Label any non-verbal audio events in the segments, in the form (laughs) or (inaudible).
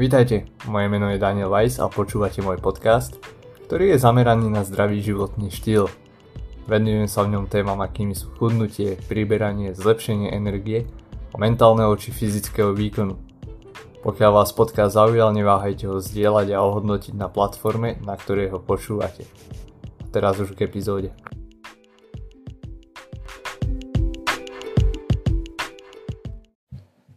Vítajte, moje meno je Daniel Weiss a počúvate môj podcast, ktorý je zameraný na zdravý životný štýl. Venujem sa v ňom témam, akými sú chudnutie, priberanie, zlepšenie energie a mentálneho či fyzického výkonu. Pokiaľ vás podcast zaujal, neváhajte ho zdieľať a ohodnotiť na platforme, na ktorej ho počúvate. Teraz už k epizóde.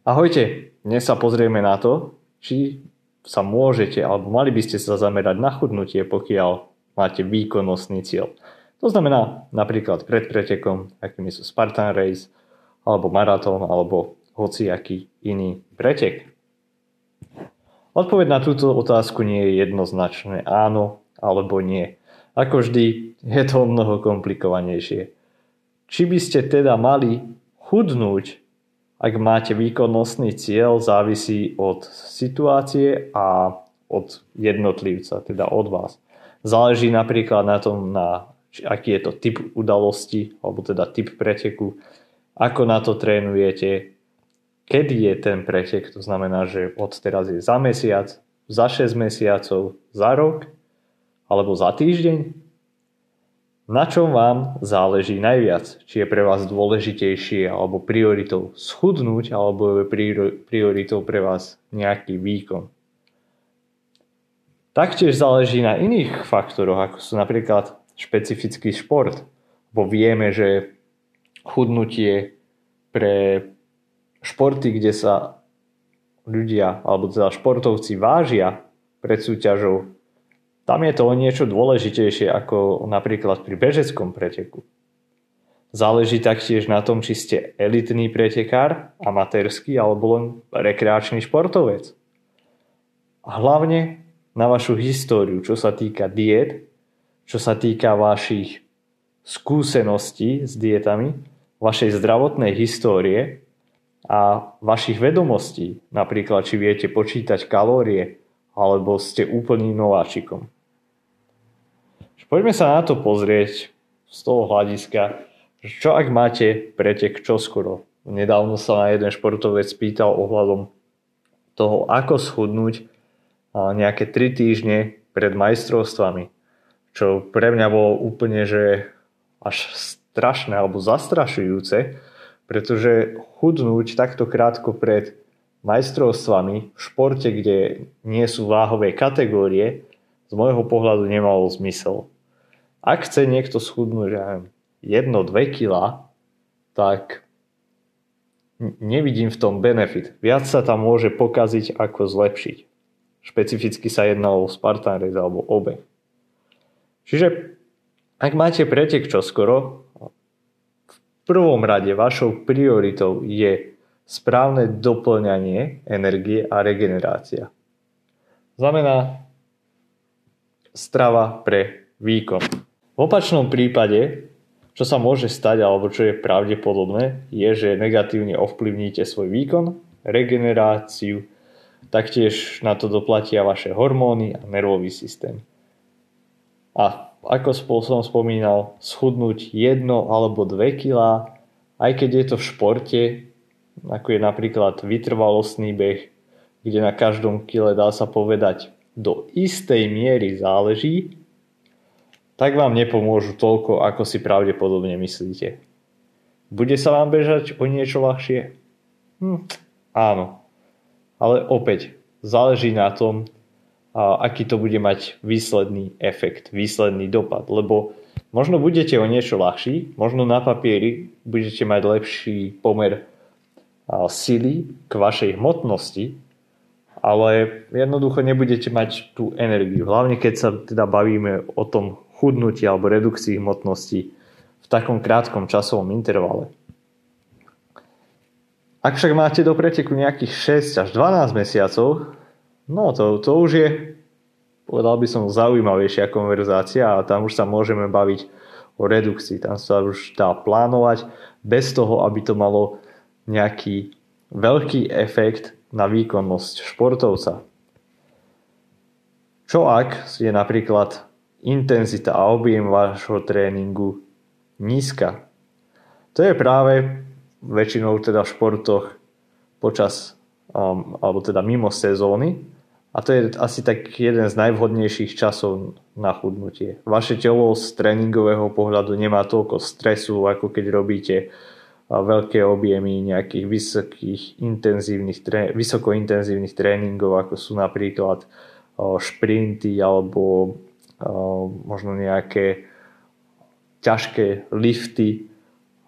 Ahojte, dnes sa pozrieme na to, či sa môžete, alebo mali by ste sa zamerať na chudnutie, pokiaľ máte výkonnostný cieľ. To znamená napríklad pred pretekom, akými sú Spartan Race, alebo maratón, alebo hociaký iný pretek. Odpoveď na túto otázku nie je jednoznačné áno alebo nie. Ako vždy, je to mnoho komplikovanejšie. Či by ste teda mali chudnúť ak máte výkonnostný cieľ, závisí od situácie a od jednotlivca, teda od vás. Záleží napríklad na tom, na, aký je to typ udalosti, alebo teda typ preteku, ako na to trénujete, kedy je ten pretek, to znamená, že od teraz je za mesiac, za 6 mesiacov, za rok, alebo za týždeň, na čom vám záleží najviac? Či je pre vás dôležitejšie alebo prioritou schudnúť alebo je prioritou pre vás nejaký výkon? Taktiež záleží na iných faktoroch, ako sú napríklad špecifický šport. Bo vieme, že chudnutie pre športy, kde sa ľudia alebo teda športovci vážia pred súťažou, tam je to o niečo dôležitejšie ako napríklad pri bežeckom preteku. Záleží taktiež na tom, či ste elitný pretekár, amatérsky alebo len rekreačný športovec. A hlavne na vašu históriu, čo sa týka diet, čo sa týka vašich skúseností s dietami, vašej zdravotnej histórie a vašich vedomostí, napríklad či viete počítať kalórie, alebo ste úplným nováčikom. Poďme sa na to pozrieť z toho hľadiska, čo ak máte pretek čoskoro. Nedávno sa na jeden športovec spýtal ohľadom toho, ako schudnúť nejaké 3 týždne pred majstrovstvami. Čo pre mňa bolo úplne, že až strašné alebo zastrašujúce, pretože chudnúť takto krátko pred majstrovstvami v športe, kde nie sú váhové kategórie, z môjho pohľadu nemalo zmysel. Ak chce niekto schudnúť, ja 1-2 kg, tak nevidím v tom benefit. Viac sa tam môže pokaziť, ako zlepšiť. Špecificky sa jedná o Spartan Race alebo obe. Čiže ak máte pretek čoskoro, v prvom rade vašou prioritou je správne doplňanie energie a regenerácia. Znamená strava pre výkon. V opačnom prípade, čo sa môže stať alebo čo je pravdepodobné, je, že negatívne ovplyvníte svoj výkon, regeneráciu, taktiež na to doplatia vaše hormóny a nervový systém. A ako som spomínal, schudnúť 1 alebo 2 kg, aj keď je to v športe, ako je napríklad vytrvalostný beh, kde na každom kile dá sa povedať do istej miery záleží, tak vám nepomôžu toľko, ako si pravdepodobne myslíte. Bude sa vám bežať o niečo ľahšie? Hm, áno. Ale opäť, záleží na tom, aký to bude mať výsledný efekt, výsledný dopad. Lebo možno budete o niečo ľahší, možno na papieri budete mať lepší pomer sily k vašej hmotnosti, ale jednoducho nebudete mať tú energiu. Hlavne keď sa teda bavíme o tom chudnutí alebo redukcii hmotnosti v takom krátkom časovom intervale. Ak však máte do preteku nejakých 6 až 12 mesiacov, no to, to už je, povedal by som, zaujímavejšia konverzácia a tam už sa môžeme baviť o redukcii. Tam sa už dá plánovať bez toho, aby to malo nejaký veľký efekt na výkonnosť športovca. Čo ak je napríklad intenzita a objem vášho tréningu nízka? To je práve väčšinou teda v športoch počas um, alebo teda mimo sezóny a to je asi tak jeden z najvhodnejších časov na chudnutie. Vaše telo z tréningového pohľadu nemá toľko stresu, ako keď robíte veľké objemy nejakých vysokých intenzívnych, vysokointenzívnych tréningov, ako sú napríklad šprinty alebo možno nejaké ťažké lifty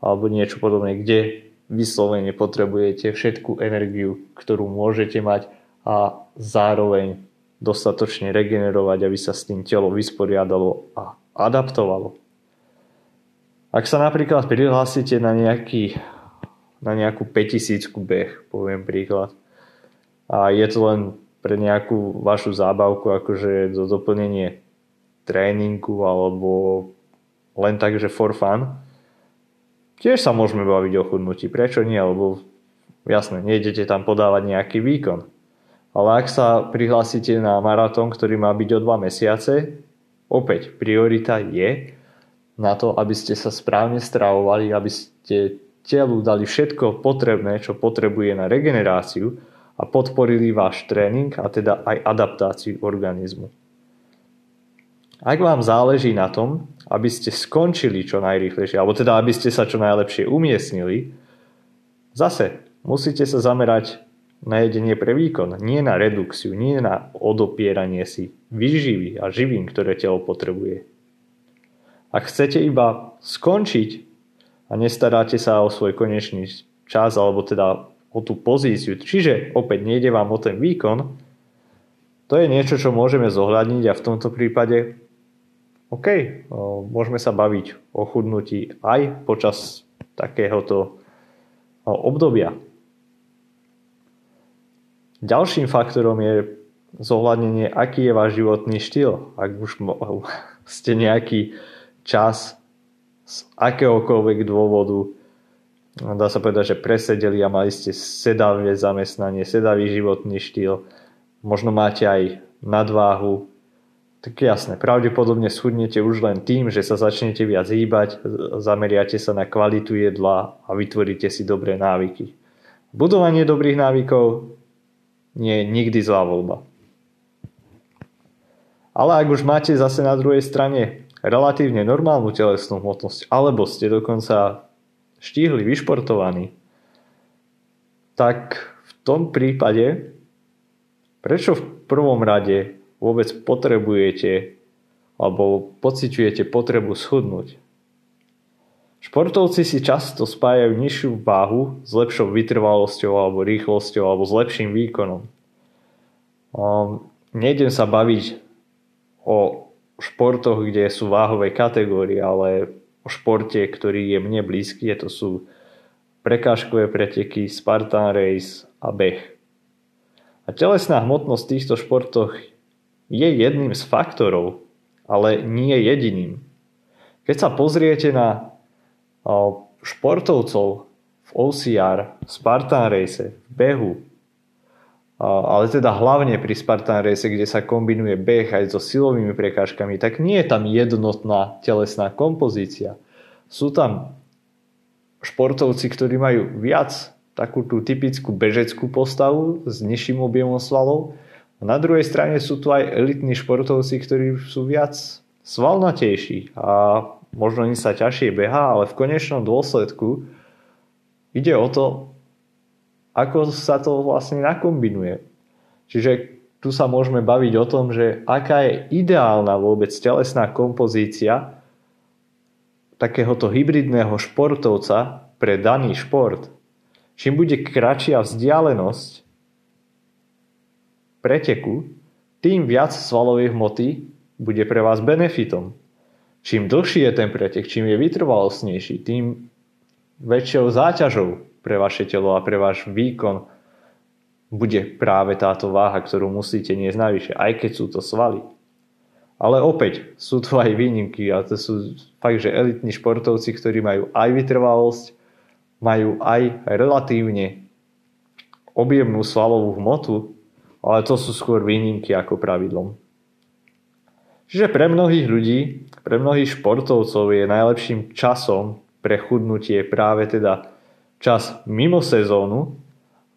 alebo niečo podobné, kde vyslovene potrebujete všetku energiu, ktorú môžete mať a zároveň dostatočne regenerovať, aby sa s tým telo vysporiadalo a adaptovalo. Ak sa napríklad prihlásite na, nejaký, na nejakú 5000 beh, poviem príklad, a je to len pre nejakú vašu zábavku, akože do doplnenie tréningu alebo len tak, že for fun, tiež sa môžeme baviť o chudnutí. Prečo nie? Lebo jasné, nejdete tam podávať nejaký výkon. Ale ak sa prihlásite na maratón, ktorý má byť o 2 mesiace, opäť priorita je na to, aby ste sa správne stravovali, aby ste telu dali všetko potrebné, čo potrebuje na regeneráciu a podporili váš tréning a teda aj adaptáciu organizmu. Ak vám záleží na tom, aby ste skončili čo najrýchlejšie, alebo teda aby ste sa čo najlepšie umiestnili, zase musíte sa zamerať na jedenie pre výkon, nie na redukciu, nie na odopieranie si výživy a živín, ktoré telo potrebuje. Ak chcete iba skončiť a nestaráte sa o svoj konečný čas alebo teda o tú pozíciu, čiže opäť nejde vám o ten výkon, to je niečo, čo môžeme zohľadniť a v tomto prípade OK, môžeme sa baviť o chudnutí aj počas takéhoto obdobia. Ďalším faktorom je zohľadnenie, aký je váš životný štýl. Ak už (laughs) ste nejaký čas z akéhokoľvek dôvodu, dá sa povedať, že presedeli a mali ste sedavé zamestnanie, sedavý životný štýl, možno máte aj nadváhu, tak jasné, pravdepodobne schudnete už len tým, že sa začnete viac hýbať, zameriate sa na kvalitu jedla a vytvoríte si dobré návyky. Budovanie dobrých návykov nie je nikdy zlá voľba. Ale ak už máte zase na druhej strane relatívne normálnu telesnú hmotnosť, alebo ste dokonca štíhli, vyšportovaní, tak v tom prípade prečo v prvom rade vôbec potrebujete alebo pociťujete potrebu schudnúť? Športovci si často spájajú nižšiu váhu s lepšou vytrvalosťou alebo rýchlosťou alebo s lepším výkonom. Um, nejdem sa baviť o športoch, kde sú váhové kategórie, ale o športe, ktorý je mne blízky, to sú prekážkové preteky, Spartan Race a beh. A telesná hmotnosť v týchto športoch je jedným z faktorov, ale nie jediným. Keď sa pozriete na športovcov v OCR, Spartan Race, v behu, ale teda hlavne pri Spartan Race, kde sa kombinuje beh aj so silovými prekážkami, tak nie je tam jednotná telesná kompozícia. Sú tam športovci, ktorí majú viac takú tú typickú bežeckú postavu s nižším objemom svalov. A na druhej strane sú tu aj elitní športovci, ktorí sú viac svalnatejší a možno im sa ťažšie beha, ale v konečnom dôsledku ide o to, ako sa to vlastne nakombinuje. Čiže tu sa môžeme baviť o tom, že aká je ideálna vôbec telesná kompozícia takéhoto hybridného športovca pre daný šport. Čím bude kratšia vzdialenosť preteku, tým viac svalovej hmoty bude pre vás benefitom. Čím dlhší je ten pretek, čím je vytrvalostnejší, tým väčšou záťažou pre vaše telo a pre váš výkon bude práve táto váha, ktorú musíte niesť najvyššie, aj keď sú to svaly. Ale opäť sú tu aj výnimky a to sú fakt, že elitní športovci, ktorí majú aj vytrvalosť, majú aj relatívne objemnú svalovú hmotu, ale to sú skôr výnimky ako pravidlom. Čiže pre mnohých ľudí, pre mnohých športovcov je najlepším časom pre chudnutie práve teda čas mimo sezónu,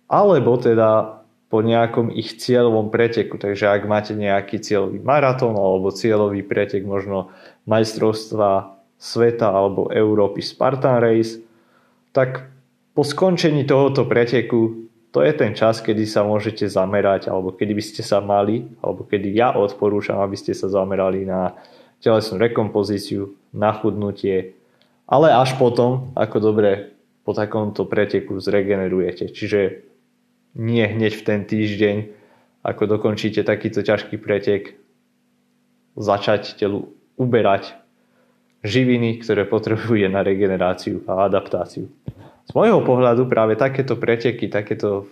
alebo teda po nejakom ich cieľovom preteku. Takže ak máte nejaký cieľový maratón alebo cieľový pretek možno majstrovstva sveta alebo Európy Spartan Race, tak po skončení tohoto preteku to je ten čas, kedy sa môžete zamerať alebo kedy by ste sa mali, alebo kedy ja odporúčam, aby ste sa zamerali na telesnú rekompozíciu, na chudnutie, ale až potom, ako dobre po takomto preteku zregenerujete. Čiže nie hneď v ten týždeň, ako dokončíte takýto ťažký pretek, začať telu uberať živiny, ktoré potrebuje na regeneráciu a adaptáciu. Z môjho pohľadu práve takéto preteky, takéto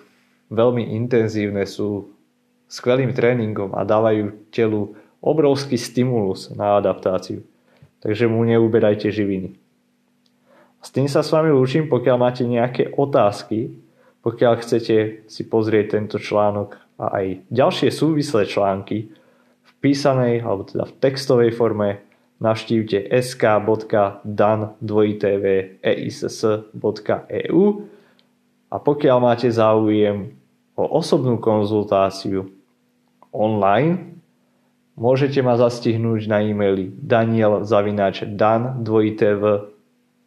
veľmi intenzívne sú skvelým tréningom a dávajú telu obrovský stimulus na adaptáciu. Takže mu neuberajte živiny. S tým sa s vami lúčim, pokiaľ máte nejaké otázky, pokiaľ chcete si pozrieť tento článok a aj ďalšie súvislé články v písanej alebo teda v textovej forme navštívte sk.dan2tv.eiss.eu a pokiaľ máte záujem o osobnú konzultáciu online, môžete ma zastihnúť na e-maili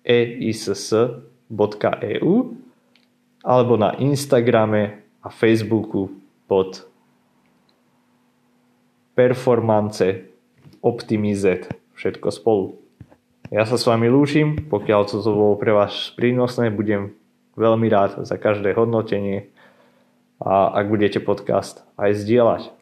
daniel.dan2tv.eiss.eu alebo na Instagrame a Facebooku pod performance optimizet všetko spolu. Ja sa s vami lúčim, pokiaľ to bolo pre vás prínosné, budem veľmi rád za každé hodnotenie a ak budete podcast aj zdieľať.